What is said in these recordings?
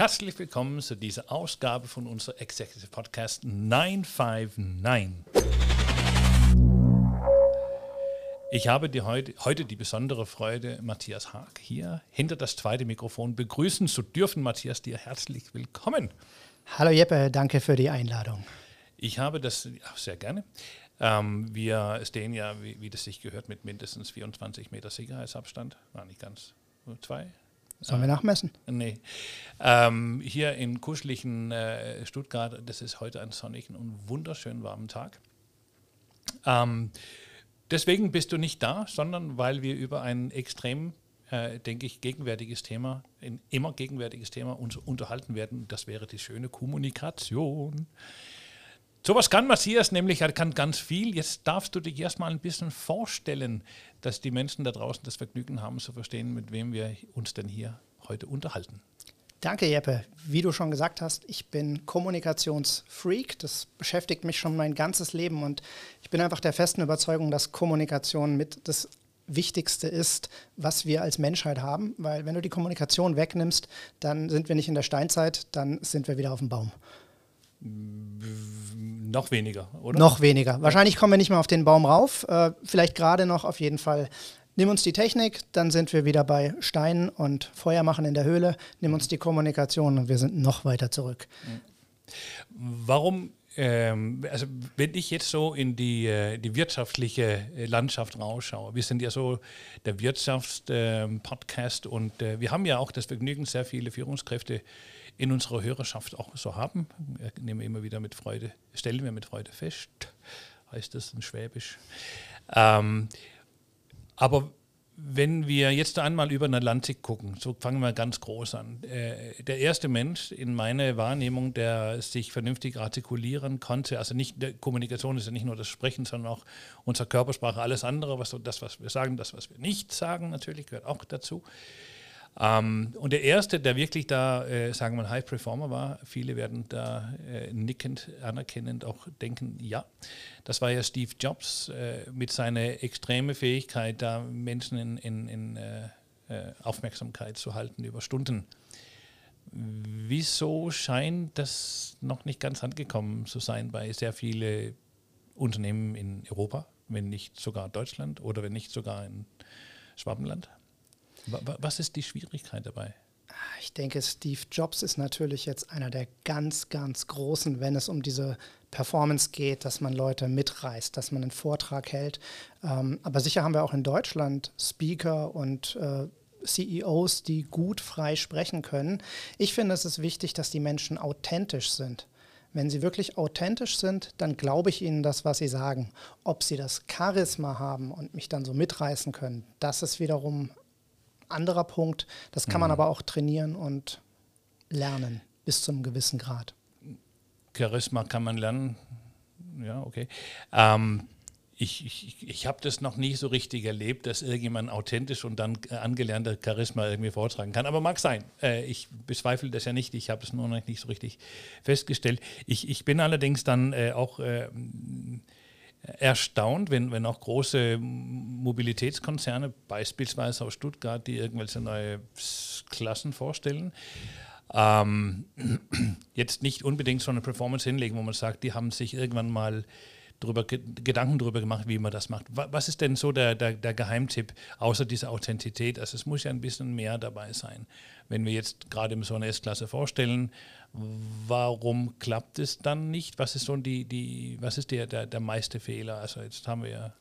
Herzlich willkommen zu dieser Ausgabe von unserem Executive Podcast 959. Ich habe die heute, heute die besondere Freude, Matthias Haag hier hinter das zweite Mikrofon begrüßen zu dürfen. Matthias, dir herzlich willkommen. Hallo Jeppe, danke für die Einladung. Ich habe das ja, sehr gerne. Ähm, wir stehen ja, wie, wie das sich gehört, mit mindestens 24 Meter Sicherheitsabstand. War nicht ganz, zwei, Sollen wir nachmessen? Nee. Ähm, hier in kuscheligen äh, Stuttgart, das ist heute ein sonnigen und wunderschön warmen Tag. Ähm, deswegen bist du nicht da, sondern weil wir über ein extrem, äh, denke ich, gegenwärtiges Thema, ein immer gegenwärtiges Thema uns unterhalten werden. Das wäre die schöne Kommunikation. Sowas kann Matthias nämlich, er kann ganz viel. Jetzt darfst du dich erstmal ein bisschen vorstellen, dass die Menschen da draußen das Vergnügen haben zu verstehen, mit wem wir uns denn hier heute unterhalten. Danke, Jeppe. Wie du schon gesagt hast, ich bin Kommunikationsfreak. Das beschäftigt mich schon mein ganzes Leben und ich bin einfach der festen Überzeugung, dass Kommunikation mit das Wichtigste ist, was wir als Menschheit haben. Weil wenn du die Kommunikation wegnimmst, dann sind wir nicht in der Steinzeit, dann sind wir wieder auf dem Baum. Noch weniger, oder? Noch weniger. Wahrscheinlich kommen wir nicht mehr auf den Baum rauf. Äh, vielleicht gerade noch auf jeden Fall. Nimm uns die Technik, dann sind wir wieder bei Steinen und Feuer machen in der Höhle. Nimm uns die Kommunikation und wir sind noch weiter zurück. Warum ähm, also wenn ich jetzt so in die, äh, die wirtschaftliche äh, Landschaft rausschaue, wir sind ja so der Wirtschaftspodcast ähm, und äh, wir haben ja auch das Vergnügen, sehr viele Führungskräfte in unserer Hörerschaft auch so haben. Nehmen wir immer wieder mit Freude, stellen wir mit Freude fest, heißt das in Schwäbisch. Ähm, aber wenn wir jetzt einmal über den Atlantik gucken, so fangen wir ganz groß an. Äh, der erste Mensch in meiner Wahrnehmung, der sich vernünftig artikulieren konnte, also nicht Kommunikation ist ja nicht nur das Sprechen, sondern auch unsere Körpersprache, alles andere, was das, was wir sagen, das, was wir nicht sagen, natürlich gehört auch dazu. Ähm, und der erste, der wirklich da, äh, sagen wir mal, High Performer war, viele werden da äh, nickend, anerkennend auch denken, ja, das war ja Steve Jobs äh, mit seiner extremen Fähigkeit, da Menschen in, in, in äh, äh, Aufmerksamkeit zu halten über Stunden. Wieso scheint das noch nicht ganz angekommen zu sein bei sehr vielen Unternehmen in Europa, wenn nicht sogar Deutschland oder wenn nicht sogar in Schwabenland? Was ist die Schwierigkeit dabei? Ich denke, Steve Jobs ist natürlich jetzt einer der ganz, ganz großen, wenn es um diese Performance geht, dass man Leute mitreißt, dass man einen Vortrag hält. Ähm, aber sicher haben wir auch in Deutschland Speaker und äh, CEOs, die gut frei sprechen können. Ich finde, es ist wichtig, dass die Menschen authentisch sind. Wenn sie wirklich authentisch sind, dann glaube ich ihnen das, was sie sagen. Ob sie das Charisma haben und mich dann so mitreißen können, das ist wiederum anderer Punkt. Das kann mhm. man aber auch trainieren und lernen bis zum gewissen Grad. Charisma kann man lernen. Ja, okay. Ähm, ich, ich, ich habe das noch nie so richtig erlebt, dass irgendjemand authentisch und dann angelernter Charisma irgendwie vortragen kann. Aber mag sein. Äh, ich bezweifle das ja nicht. Ich habe es nur noch nicht so richtig festgestellt. Ich, ich bin allerdings dann äh, auch äh, erstaunt, wenn, wenn auch große Mobilitätskonzerne, beispielsweise aus Stuttgart, die irgendwelche neue Klassen vorstellen, ähm, jetzt nicht unbedingt so eine Performance hinlegen, wo man sagt, die haben sich irgendwann mal drüber, Gedanken darüber gemacht, wie man das macht. Was ist denn so der, der, der Geheimtipp, außer dieser Authentität? Also es muss ja ein bisschen mehr dabei sein. Wenn wir jetzt gerade so eine S-Klasse vorstellen, Warum klappt es dann nicht? Was ist so die, die was ist der, der, der meiste Fehler? Also jetzt haben wir ja.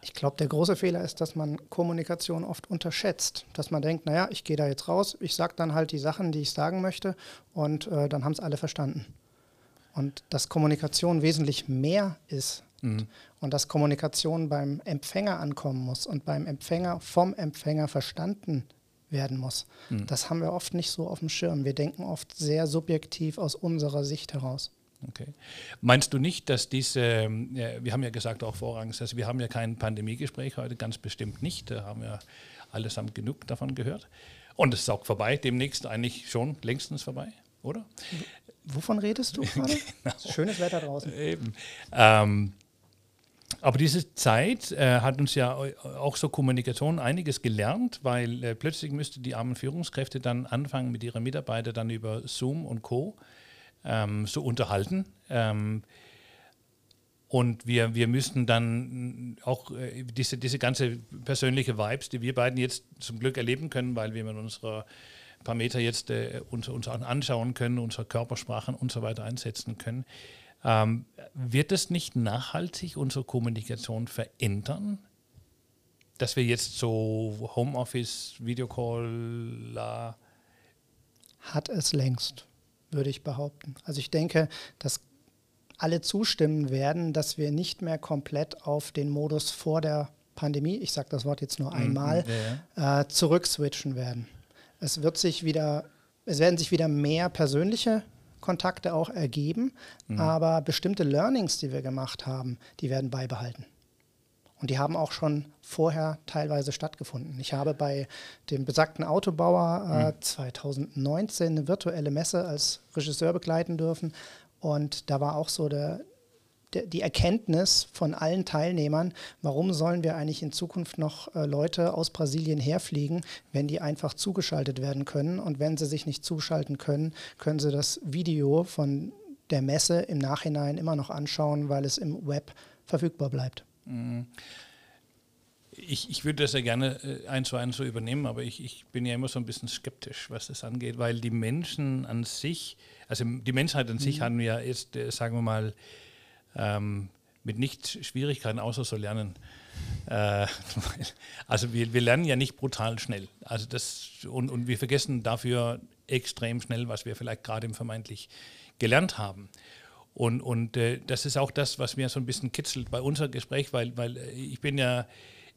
Ich glaube, der große Fehler ist, dass man Kommunikation oft unterschätzt. Dass man denkt, naja, ich gehe da jetzt raus, ich sage dann halt die Sachen, die ich sagen möchte und äh, dann haben es alle verstanden. Und dass Kommunikation wesentlich mehr ist mhm. und dass Kommunikation beim Empfänger ankommen muss und beim Empfänger vom Empfänger verstanden werden muss. Mhm. Das haben wir oft nicht so auf dem Schirm. Wir denken oft sehr subjektiv aus unserer Sicht heraus. Okay. Meinst du nicht, dass diese, äh, wir haben ja gesagt auch vorrangig, also wir haben ja kein Pandemiegespräch heute, ganz bestimmt nicht, da haben wir allesamt genug davon gehört. Und es ist auch vorbei, demnächst eigentlich schon längstens vorbei, oder? Wovon redest du gerade? genau. Schönes Wetter draußen. Eben. Ähm, Aber diese Zeit äh, hat uns ja auch so Kommunikation einiges gelernt, weil äh, plötzlich müsste die armen Führungskräfte dann anfangen, mit ihren Mitarbeitern dann über Zoom und Co. Ähm, so unterhalten. Ähm, und wir, wir müssten dann auch äh, diese, diese ganze persönliche Vibes, die wir beiden jetzt zum Glück erleben können, weil wir mit unserer paar Meter jetzt äh, uns, uns anschauen können, unsere Körpersprachen und so weiter einsetzen können. Ähm, wird es nicht nachhaltig unsere Kommunikation verändern? Dass wir jetzt so Homeoffice, Videocall. La Hat es längst, würde ich behaupten. Also ich denke, dass alle zustimmen werden, dass wir nicht mehr komplett auf den Modus vor der Pandemie, ich sage das Wort jetzt nur mhm, einmal, ja. äh, zurückswitchen werden. Es wird sich wieder, es werden sich wieder mehr persönliche Kontakte auch ergeben, mhm. aber bestimmte Learnings, die wir gemacht haben, die werden beibehalten. Und die haben auch schon vorher teilweise stattgefunden. Ich habe bei dem besagten Autobauer äh, mhm. 2019 eine virtuelle Messe als Regisseur begleiten dürfen. Und da war auch so der, die Erkenntnis von allen Teilnehmern, warum sollen wir eigentlich in Zukunft noch äh, Leute aus Brasilien herfliegen, wenn die einfach zugeschaltet werden können. Und wenn sie sich nicht zuschalten können, können sie das Video von der Messe im Nachhinein immer noch anschauen, weil es im Web verfügbar bleibt. Mhm. Ich, ich würde das ja gerne äh, eins zu eins so übernehmen, aber ich, ich bin ja immer so ein bisschen skeptisch, was das angeht, weil die Menschen an sich, also die Menschheit an sich mhm. haben ja jetzt, äh, sagen wir mal, ähm, mit nichts Schwierigkeiten außer so lernen. Äh, also wir, wir lernen ja nicht brutal schnell. Also das, und, und wir vergessen dafür extrem schnell, was wir vielleicht gerade im vermeintlich gelernt haben. Und, und äh, das ist auch das, was mir so ein bisschen kitzelt bei unserem Gespräch, weil, weil äh, ich bin ja,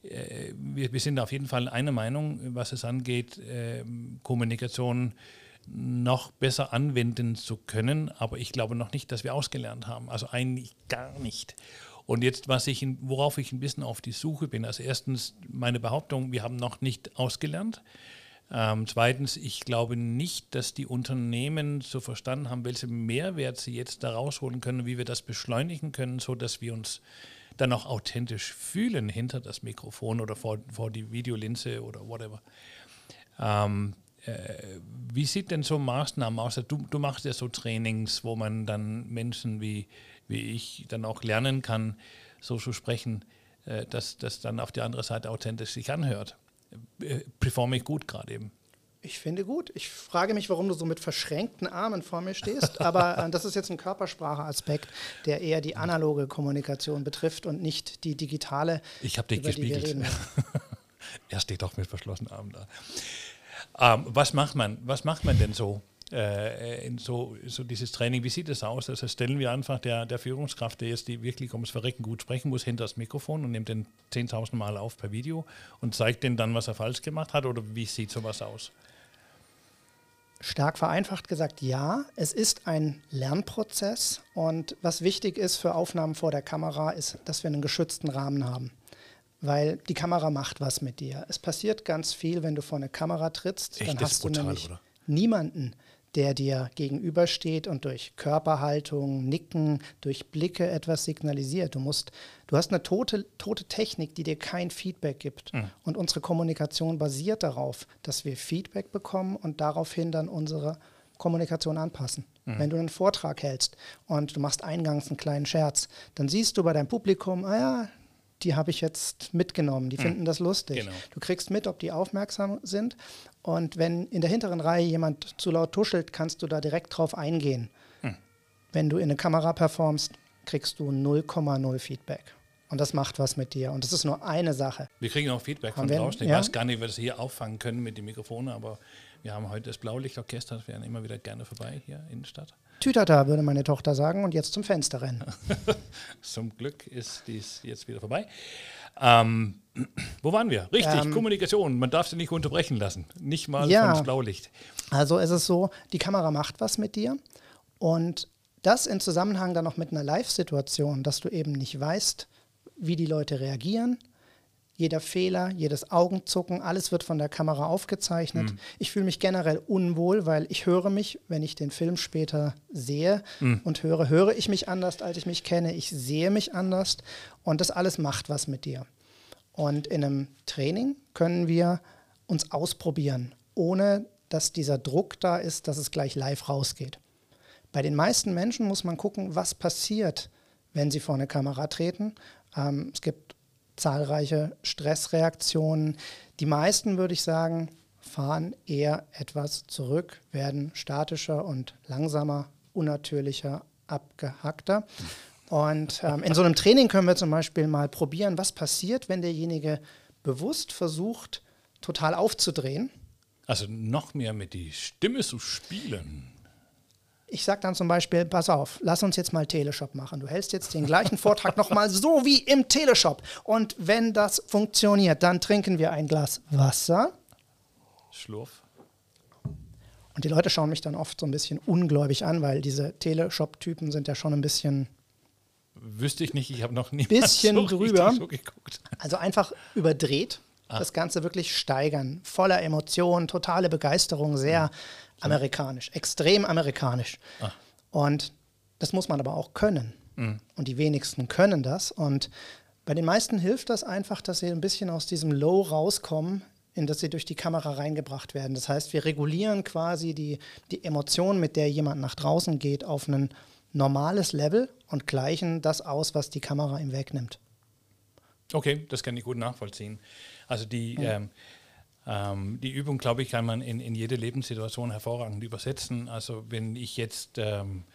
äh, wir, wir sind auf jeden Fall einer Meinung, was es angeht, äh, Kommunikation noch besser anwenden zu können, aber ich glaube noch nicht, dass wir ausgelernt haben. Also eigentlich gar nicht. Und jetzt, was ich, worauf ich ein bisschen auf die Suche bin, also erstens meine Behauptung, wir haben noch nicht ausgelernt. Ähm, zweitens, ich glaube nicht, dass die Unternehmen so verstanden haben, welche Mehrwert sie jetzt da rausholen können, wie wir das beschleunigen können, so dass wir uns dann auch authentisch fühlen hinter das Mikrofon oder vor, vor die Videolinse oder whatever. Ähm, äh, wie sieht denn so Maßnahmen aus? Du, du machst ja so Trainings, wo man dann Menschen wie, wie ich dann auch lernen kann, so zu sprechen, dass das dann auf der anderen Seite authentisch sich anhört. Äh, performe ich gut gerade eben? Ich finde gut. Ich frage mich, warum du so mit verschränkten Armen vor mir stehst, aber äh, das ist jetzt ein Körpersprache-Aspekt, der eher die analoge Kommunikation betrifft und nicht die digitale. Ich habe dich gespiegelt. er steht doch mit verschlossenen Armen da. Ähm, was, macht man, was macht man denn so? Äh, in so, so dieses Training, wie sieht es aus? Also stellen wir einfach der, der Führungskraft, der jetzt die wirklich ums Verrecken gut sprechen muss, hinter das Mikrofon und nimmt den 10.000 Mal auf per Video und zeigt den dann, was er falsch gemacht hat? Oder wie sieht sowas aus? Stark vereinfacht gesagt, ja, es ist ein Lernprozess und was wichtig ist für Aufnahmen vor der Kamera, ist, dass wir einen geschützten Rahmen haben weil die Kamera macht was mit dir. Es passiert ganz viel, wenn du vor eine Kamera trittst, Echt, dann hast brutal, du nämlich oder? niemanden, der dir gegenübersteht und durch Körperhaltung, Nicken, durch Blicke etwas signalisiert. Du musst, du hast eine tote, tote Technik, die dir kein Feedback gibt. Mhm. Und unsere Kommunikation basiert darauf, dass wir Feedback bekommen und daraufhin dann unsere Kommunikation anpassen. Mhm. Wenn du einen Vortrag hältst und du machst eingangs einen kleinen Scherz, dann siehst du bei deinem Publikum, ah ja, die habe ich jetzt mitgenommen, die mhm. finden das lustig. Genau. Du kriegst mit, ob die aufmerksam sind. Und wenn in der hinteren Reihe jemand zu laut tuschelt, kannst du da direkt drauf eingehen. Mhm. Wenn du in eine Kamera performst, kriegst du 0,0 Feedback. Und das macht was mit dir. Und das ist nur eine Sache. Wir kriegen auch Feedback von draußen. Ich ja? weiß gar nicht, wie wir das hier auffangen können mit den Mikrofonen, aber wir haben heute das Blaulichtorchester, das wären immer wieder gerne vorbei hier in der Stadt. Tütata, würde meine Tochter sagen, und jetzt zum Fenster rennen. zum Glück ist dies jetzt wieder vorbei. Ähm, wo waren wir? Richtig, ähm, Kommunikation. Man darf sie nicht unterbrechen lassen. Nicht mal ja, von Blaulicht. Also es ist so, die Kamera macht was mit dir. Und das in Zusammenhang dann noch mit einer Live-Situation, dass du eben nicht weißt, wie die Leute reagieren, Jeder Fehler, jedes Augenzucken, alles wird von der Kamera aufgezeichnet. Mhm. Ich fühle mich generell unwohl, weil ich höre mich, wenn ich den Film später sehe mhm. und höre, höre ich mich anders, als ich mich kenne. Ich sehe mich anders und das alles macht was mit dir. Und in einem Training können wir uns ausprobieren, ohne dass dieser Druck da ist, dass es gleich live rausgeht. Bei den meisten Menschen muss man gucken, was passiert, wenn sie vor eine Kamera treten. Ähm, es gibt zahlreiche Stressreaktionen. Die meisten, würde ich sagen, fahren eher etwas zurück, werden statischer und langsamer, unnatürlicher, abgehackter. Und ähm, in so einem Training können wir zum Beispiel mal probieren, was passiert, wenn derjenige bewusst versucht, total aufzudrehen. Also noch mehr mit die Stimme zu spielen. Ich sage dann zum Beispiel, pass auf, lass uns jetzt mal Teleshop machen. Du hältst jetzt den gleichen Vortrag nochmal so wie im Teleshop. Und wenn das funktioniert, dann trinken wir ein Glas Wasser. Schlurf. Und die Leute schauen mich dann oft so ein bisschen ungläubig an, weil diese Teleshop-Typen sind ja schon ein bisschen Wüsste ich nicht, ich habe noch nie bisschen so drüber. So geguckt. Also einfach überdreht, ah. das Ganze wirklich steigern, voller Emotionen, totale Begeisterung, sehr mhm. Amerikanisch, extrem amerikanisch. Ah. Und das muss man aber auch können. Mhm. Und die wenigsten können das. Und bei den meisten hilft das einfach, dass sie ein bisschen aus diesem Low rauskommen, in das sie durch die Kamera reingebracht werden. Das heißt, wir regulieren quasi die, die Emotion, mit der jemand nach draußen geht, auf einen normales Level und gleichen das aus, was die Kamera ihm wegnimmt. Okay, das kann ich gut nachvollziehen. Also die, ja. ähm, ähm, die Übung, glaube ich, kann man in, in jede Lebenssituation hervorragend übersetzen. Also wenn ich jetzt ähm,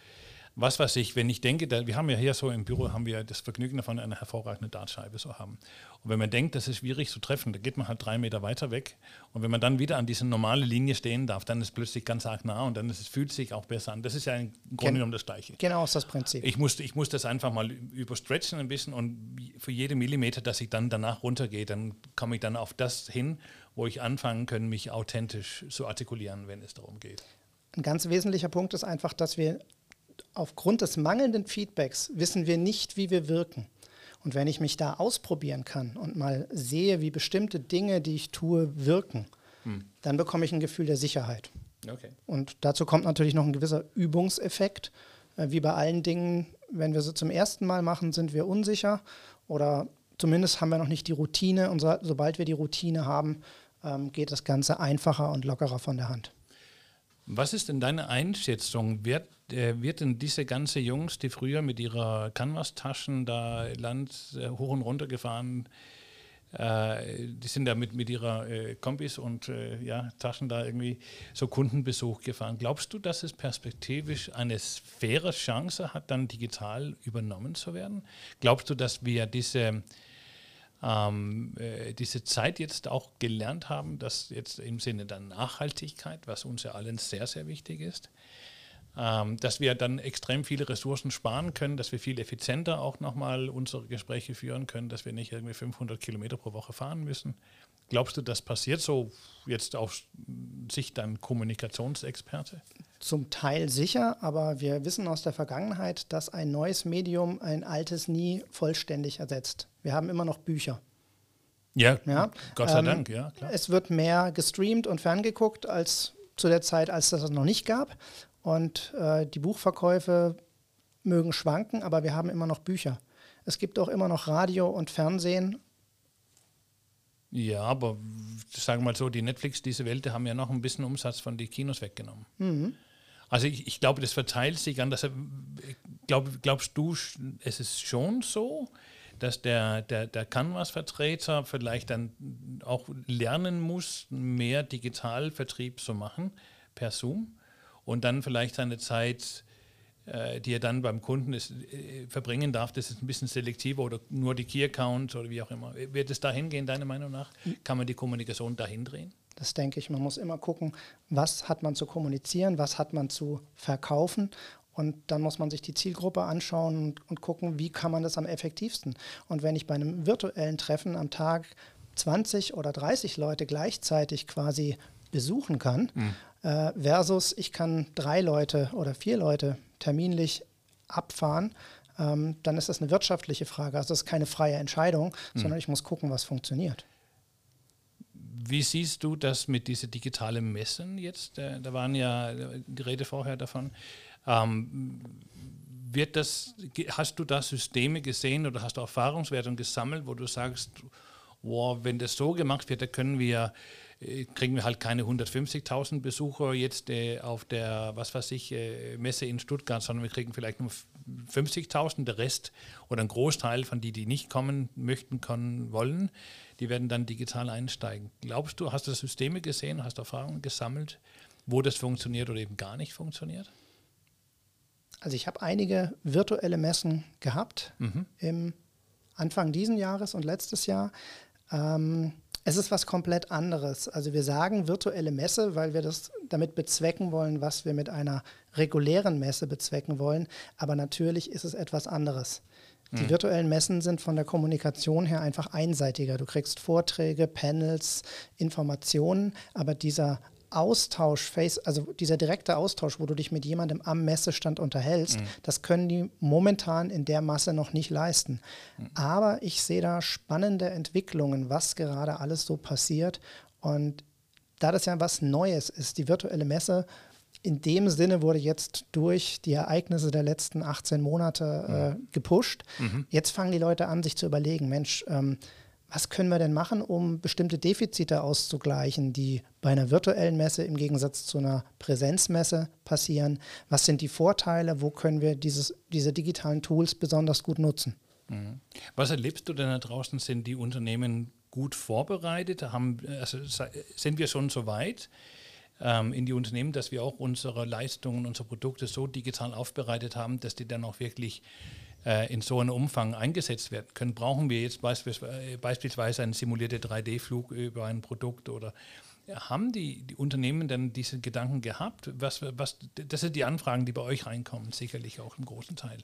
was weiß ich, wenn ich denke, da, wir haben ja hier so im Büro haben wir das Vergnügen davon, eine hervorragende Dartscheibe zu haben. Und wenn man denkt, das ist schwierig zu treffen, da geht man halt drei Meter weiter weg. Und wenn man dann wieder an dieser normalen Linie stehen darf, dann ist es plötzlich ganz arg nah und dann ist es, fühlt sich auch besser an. Das ist ja im Grunde genommen das Gleiche. Genau, ist das Prinzip. Ich muss, ich muss das einfach mal überstretchen ein bisschen und für jede Millimeter, dass ich dann danach runtergehe, dann komme ich dann auf das hin, wo ich anfangen kann, mich authentisch zu artikulieren, wenn es darum geht. Ein ganz wesentlicher Punkt ist einfach, dass wir aufgrund des mangelnden Feedbacks wissen wir nicht, wie wir wirken. Und wenn ich mich da ausprobieren kann und mal sehe, wie bestimmte Dinge, die ich tue, wirken, hm. dann bekomme ich ein Gefühl der Sicherheit. Okay. Und dazu kommt natürlich noch ein gewisser Übungseffekt. Äh, wie bei allen Dingen, wenn wir sie zum ersten Mal machen, sind wir unsicher oder zumindest haben wir noch nicht die Routine. Und so, sobald wir die Routine haben, ähm, geht das Ganze einfacher und lockerer von der Hand. Was ist denn deine Einschätzung? Wird, äh, wird denn diese ganze Jungs, die früher mit ihrer Canvas-Taschen da Land äh, hoch und runter gefahren, äh, die sind da mit, mit ihrer äh, Kombis und äh, ja, Taschen da irgendwie so Kundenbesuch gefahren. Glaubst du, dass es perspektivisch eine faire Chance hat, dann digital übernommen zu werden? Glaubst du, dass wir diese ähm, äh, diese Zeit jetzt auch gelernt haben, dass jetzt im Sinne der Nachhaltigkeit, was uns ja allen sehr, sehr wichtig ist, ähm, dass wir dann extrem viele Ressourcen sparen können, dass wir viel effizienter auch nochmal unsere Gespräche führen können, dass wir nicht irgendwie 500 Kilometer pro Woche fahren müssen. Glaubst du, das passiert so jetzt aus Sicht dein Kommunikationsexperte? Zum Teil sicher, aber wir wissen aus der Vergangenheit, dass ein neues Medium ein altes nie vollständig ersetzt. Wir haben immer noch Bücher. Ja, ja? Gott sei ähm, Dank, ja. Klar. Es wird mehr gestreamt und ferngeguckt als zu der Zeit, als das es noch nicht gab. Und äh, die Buchverkäufe mögen schwanken, aber wir haben immer noch Bücher. Es gibt auch immer noch Radio und Fernsehen. Ja, aber sagen wir mal so, die Netflix, diese Welt, die haben ja noch ein bisschen Umsatz von den Kinos weggenommen. Mhm. Also ich, ich, glaube, das verteilt sich an. Das, glaub, glaubst du, es ist schon so, dass der, der, der Canvas-Vertreter vielleicht dann auch lernen muss, mehr Digitalvertrieb zu machen per Zoom? und dann vielleicht seine Zeit, äh, die er dann beim Kunden ist, äh, verbringen darf, das ist ein bisschen selektiver oder nur die Key-Accounts oder wie auch immer. Wird es dahin gehen, deiner Meinung nach? Kann man die Kommunikation dahin drehen? Das denke ich. Man muss immer gucken, was hat man zu kommunizieren, was hat man zu verkaufen. Und dann muss man sich die Zielgruppe anschauen und, und gucken, wie kann man das am effektivsten. Und wenn ich bei einem virtuellen Treffen am Tag 20 oder 30 Leute gleichzeitig quasi besuchen kann, mhm äh, versus ich kann drei Leute oder vier Leute terminlich abfahren, ähm, dann ist das eine wirtschaftliche Frage. Also das ist keine freie Entscheidung, mhm. sondern ich muss gucken, was funktioniert. Wie siehst du das mit diesen digitalen Messen jetzt? Da waren ja die Rede vorher davon. Ähm, wird das, hast du da Systeme gesehen oder hast du Erfahrungswerte gesammelt, wo du sagst, wow, wenn das so gemacht wird, dann können wir äh, kriegen wir halt keine 150.000 Besucher jetzt äh, auf der, was weiß ich, äh, Messe in Stuttgart, sondern wir kriegen vielleicht nur 50.000. Der Rest oder ein Großteil von die, die nicht kommen möchten, können, wollen, die werden dann digital einsteigen. Glaubst du, hast du Systeme gesehen, hast Erfahrungen gesammelt, wo das funktioniert oder eben gar nicht funktioniert? Also ich habe einige virtuelle Messen gehabt mhm. im Anfang diesen Jahres und letztes Jahr. Ähm, es ist was komplett anderes. Also wir sagen virtuelle Messe, weil wir das damit bezwecken wollen, was wir mit einer regulären Messe bezwecken wollen. Aber natürlich ist es etwas anderes. Die mhm. virtuellen Messen sind von der Kommunikation her einfach einseitiger. Du kriegst Vorträge, Panels, Informationen, aber dieser Austausch, face, also dieser direkte Austausch, wo du dich mit jemandem am Messestand unterhältst, mhm. das können die momentan in der Masse noch nicht leisten. Mhm. Aber ich sehe da spannende Entwicklungen, was gerade alles so passiert. Und da das ja was Neues ist, die virtuelle Messe, in dem Sinne wurde jetzt durch die Ereignisse der letzten 18 Monate äh, gepusht. Mhm. Jetzt fangen die Leute an, sich zu überlegen, Mensch, ähm, was können wir denn machen, um bestimmte Defizite auszugleichen, die bei einer virtuellen Messe im Gegensatz zu einer Präsenzmesse passieren? Was sind die Vorteile? Wo können wir dieses, diese digitalen Tools besonders gut nutzen? Mhm. Was erlebst du denn da draußen? Sind die Unternehmen gut vorbereitet? Haben, also sind wir schon so weit ähm, in die Unternehmen, dass wir auch unsere Leistungen, unsere Produkte so digital aufbereitet haben, dass die dann auch wirklich äh, in so einem Umfang eingesetzt werden können. Brauchen wir jetzt äh, beispielsweise einen simulierten 3D-Flug über ein Produkt oder haben die, die Unternehmen dann diese Gedanken gehabt? Was, was, das sind die Anfragen, die bei euch reinkommen, sicherlich auch im großen Teil.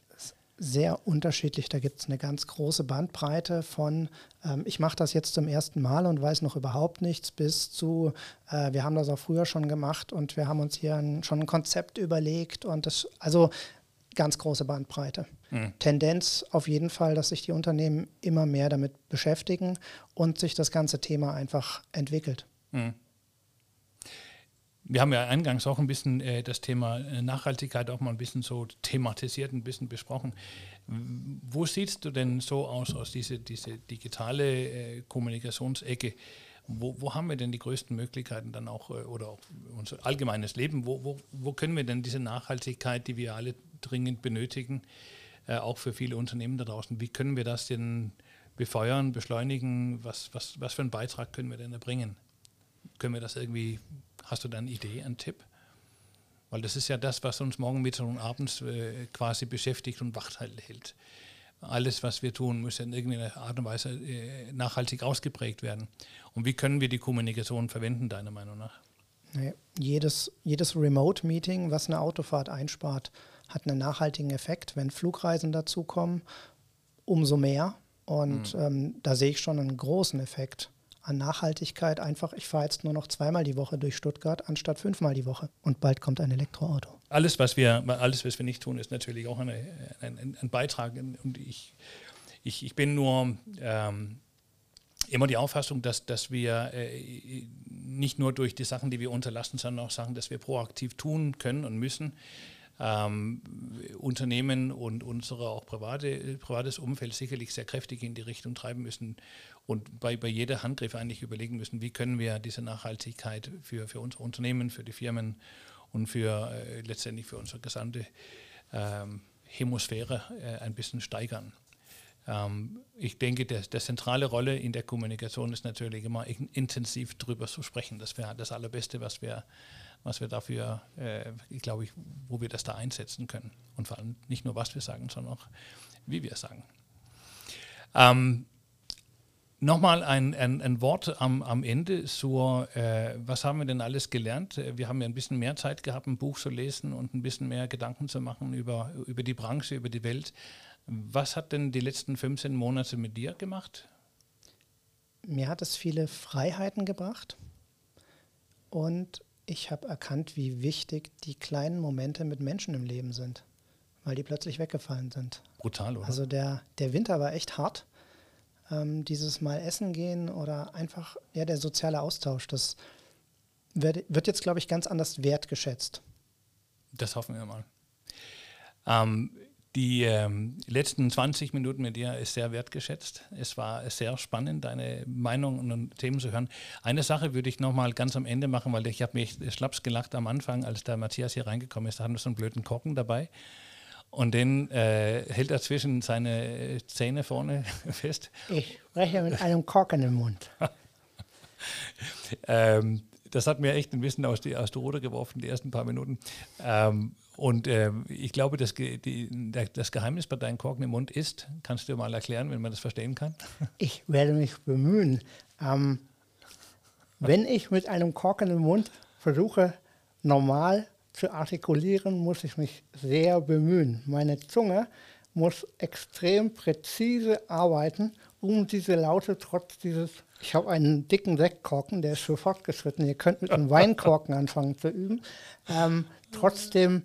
Sehr unterschiedlich. Da gibt es eine ganz große Bandbreite von, ähm, ich mache das jetzt zum ersten Mal und weiß noch überhaupt nichts, bis zu, äh, wir haben das auch früher schon gemacht und wir haben uns hier ein, schon ein Konzept überlegt. Und das, also ganz große Bandbreite. Mhm. Tendenz auf jeden Fall, dass sich die Unternehmen immer mehr damit beschäftigen und sich das ganze Thema einfach entwickelt. Mhm. Wir haben ja eingangs auch ein bisschen äh, das Thema äh, Nachhaltigkeit auch mal ein bisschen so thematisiert, ein bisschen besprochen. Wo siehst du denn so aus, aus dieser diese digitale äh, Kommunikationsecke? Wo, wo, haben wir denn die größten Möglichkeiten dann auch, äh, oder auch unser allgemeines Leben, wo, wo, wo können wir denn diese Nachhaltigkeit, die wir alle dringend benötigen, äh, auch für viele Unternehmen da draußen. Wie können wir das denn befeuern, beschleunigen? Was, was, was für einen Beitrag können wir denn erbringen? Können wir das irgendwie, hast du da eine Idee, einen Tipp? Weil das ist ja das, was uns morgen, Mittag und abends äh, quasi beschäftigt und wach hält. Alles, was wir tun, muss in irgendeiner Art und Weise äh, nachhaltig ausgeprägt werden. Und wie können wir die Kommunikation verwenden, deiner Meinung nach? Nee, jedes, jedes Remote-Meeting, was eine Autofahrt einspart, hat einen nachhaltigen Effekt. Wenn Flugreisen dazukommen, umso mehr. Und mhm. ähm, da sehe ich schon einen großen Effekt an Nachhaltigkeit. Einfach, ich fahre jetzt nur noch zweimal die Woche durch Stuttgart anstatt fünfmal die Woche. Und bald kommt ein Elektroauto. Alles, was wir, alles, was wir nicht tun, ist natürlich auch eine, ein, ein, Beitrag. Und ich, ich, ich bin nur ähm, immer die Auffassung, dass, dass wir äh, nicht nur durch die Sachen, die wir unterlassen, sondern auch Sachen, dass wir proaktiv tun können und müssen ähm, Unternehmen und unsere auch private, privates Umfeld sicherlich sehr kräftig in die Richtung treiben müssen und bei, bei jeder Handgriff eigentlich überlegen müssen, wie können wir diese Nachhaltigkeit für, für unsere Unternehmen, für die Firmen und für äh, letztendlich für unsere gesamte ähm, Hemisphäre äh, ein bisschen steigern. Ähm, ich denke, der, der zentrale Rolle in der Kommunikation ist natürlich immer intensiv darüber zu sprechen. Das wäre das Allerbeste, was wir was wir dafür, äh, glaube, ich, wo wir das da einsetzen können. Und vor allem nicht nur, was wir sagen, sondern auch, wie wir sagen. Ähm, Nochmal ein, ein, ein, Wort am, am Ende zur, äh, was haben wir denn alles gelernt? Wir haben ja ein bisschen mehr Zeit gehabt, ein Buch zu lesen und ein bisschen mehr Gedanken zu machen über, über die Branche, über die Welt. Was hat denn die letzten 15 Monate mit dir gemacht? Mir hat es viele Freiheiten gebracht und ich habe erkannt, wie wichtig die kleinen Momente mit Menschen im Leben sind, weil die plötzlich weggefallen sind. brutal, oder? Also der, der Winter war echt hart. Ähm, dieses Mal essen gehen oder einfach, ja, der soziale Austausch, das wird, wird jetzt, glaube ich, ganz anders wertgeschätzt. Das hoffen wir mal. Ähm, die ähm, letzten 20 Minuten mit dir ist sehr wertgeschätzt. Es war sehr spannend, deine Meinung und Themen zu hören. Eine Sache würde ich nochmal ganz am Ende machen, weil ich habe mich schlaps gelacht am Anfang, als der Matthias hier reingekommen ist. Da hatten wir so einen blöden Korken dabei. Und den äh, hält er zwischen seine Zähne vorne fest. Ich spreche mit einem Korken im Mund. ähm, das hat mir echt ein bisschen aus, die, aus der Ruder geworfen, die ersten paar Minuten. Ähm, und äh, ich glaube, das, die, das Geheimnis bei deinem Korken im Mund ist, kannst du mal erklären, wenn man das verstehen kann? Ich werde mich bemühen. Ähm, wenn ich mit einem Korken im Mund versuche, normal zu artikulieren, muss ich mich sehr bemühen. Meine Zunge muss extrem präzise arbeiten, um diese Laute trotz dieses ich habe einen dicken Sektkorken, der ist für fortgeschritten. Ihr könnt mit einem Weinkorken anfangen zu üben. Ähm, trotzdem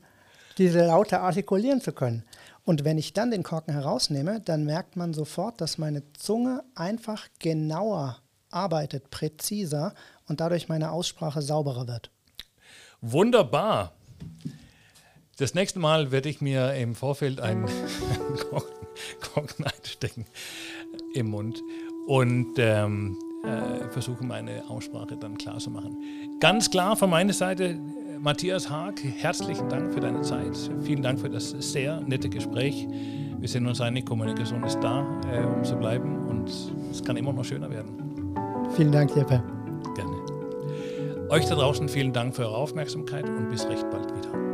diese Laute artikulieren zu können. Und wenn ich dann den Korken herausnehme, dann merkt man sofort, dass meine Zunge einfach genauer arbeitet, präziser und dadurch meine Aussprache sauberer wird. Wunderbar. Das nächste Mal werde ich mir im Vorfeld einen Korken einstecken im Mund und ähm, äh, versuche meine Aussprache dann klar zu machen. Ganz klar von meiner Seite, Matthias Haag, herzlichen Dank für deine Zeit. Vielen Dank für das sehr nette Gespräch. Wir sind uns einig, Kommunikation ist da, äh, um zu bleiben und es kann immer noch schöner werden. Vielen Dank, Jeppe. Gerne. Euch da draußen vielen Dank für eure Aufmerksamkeit und bis recht bald wieder.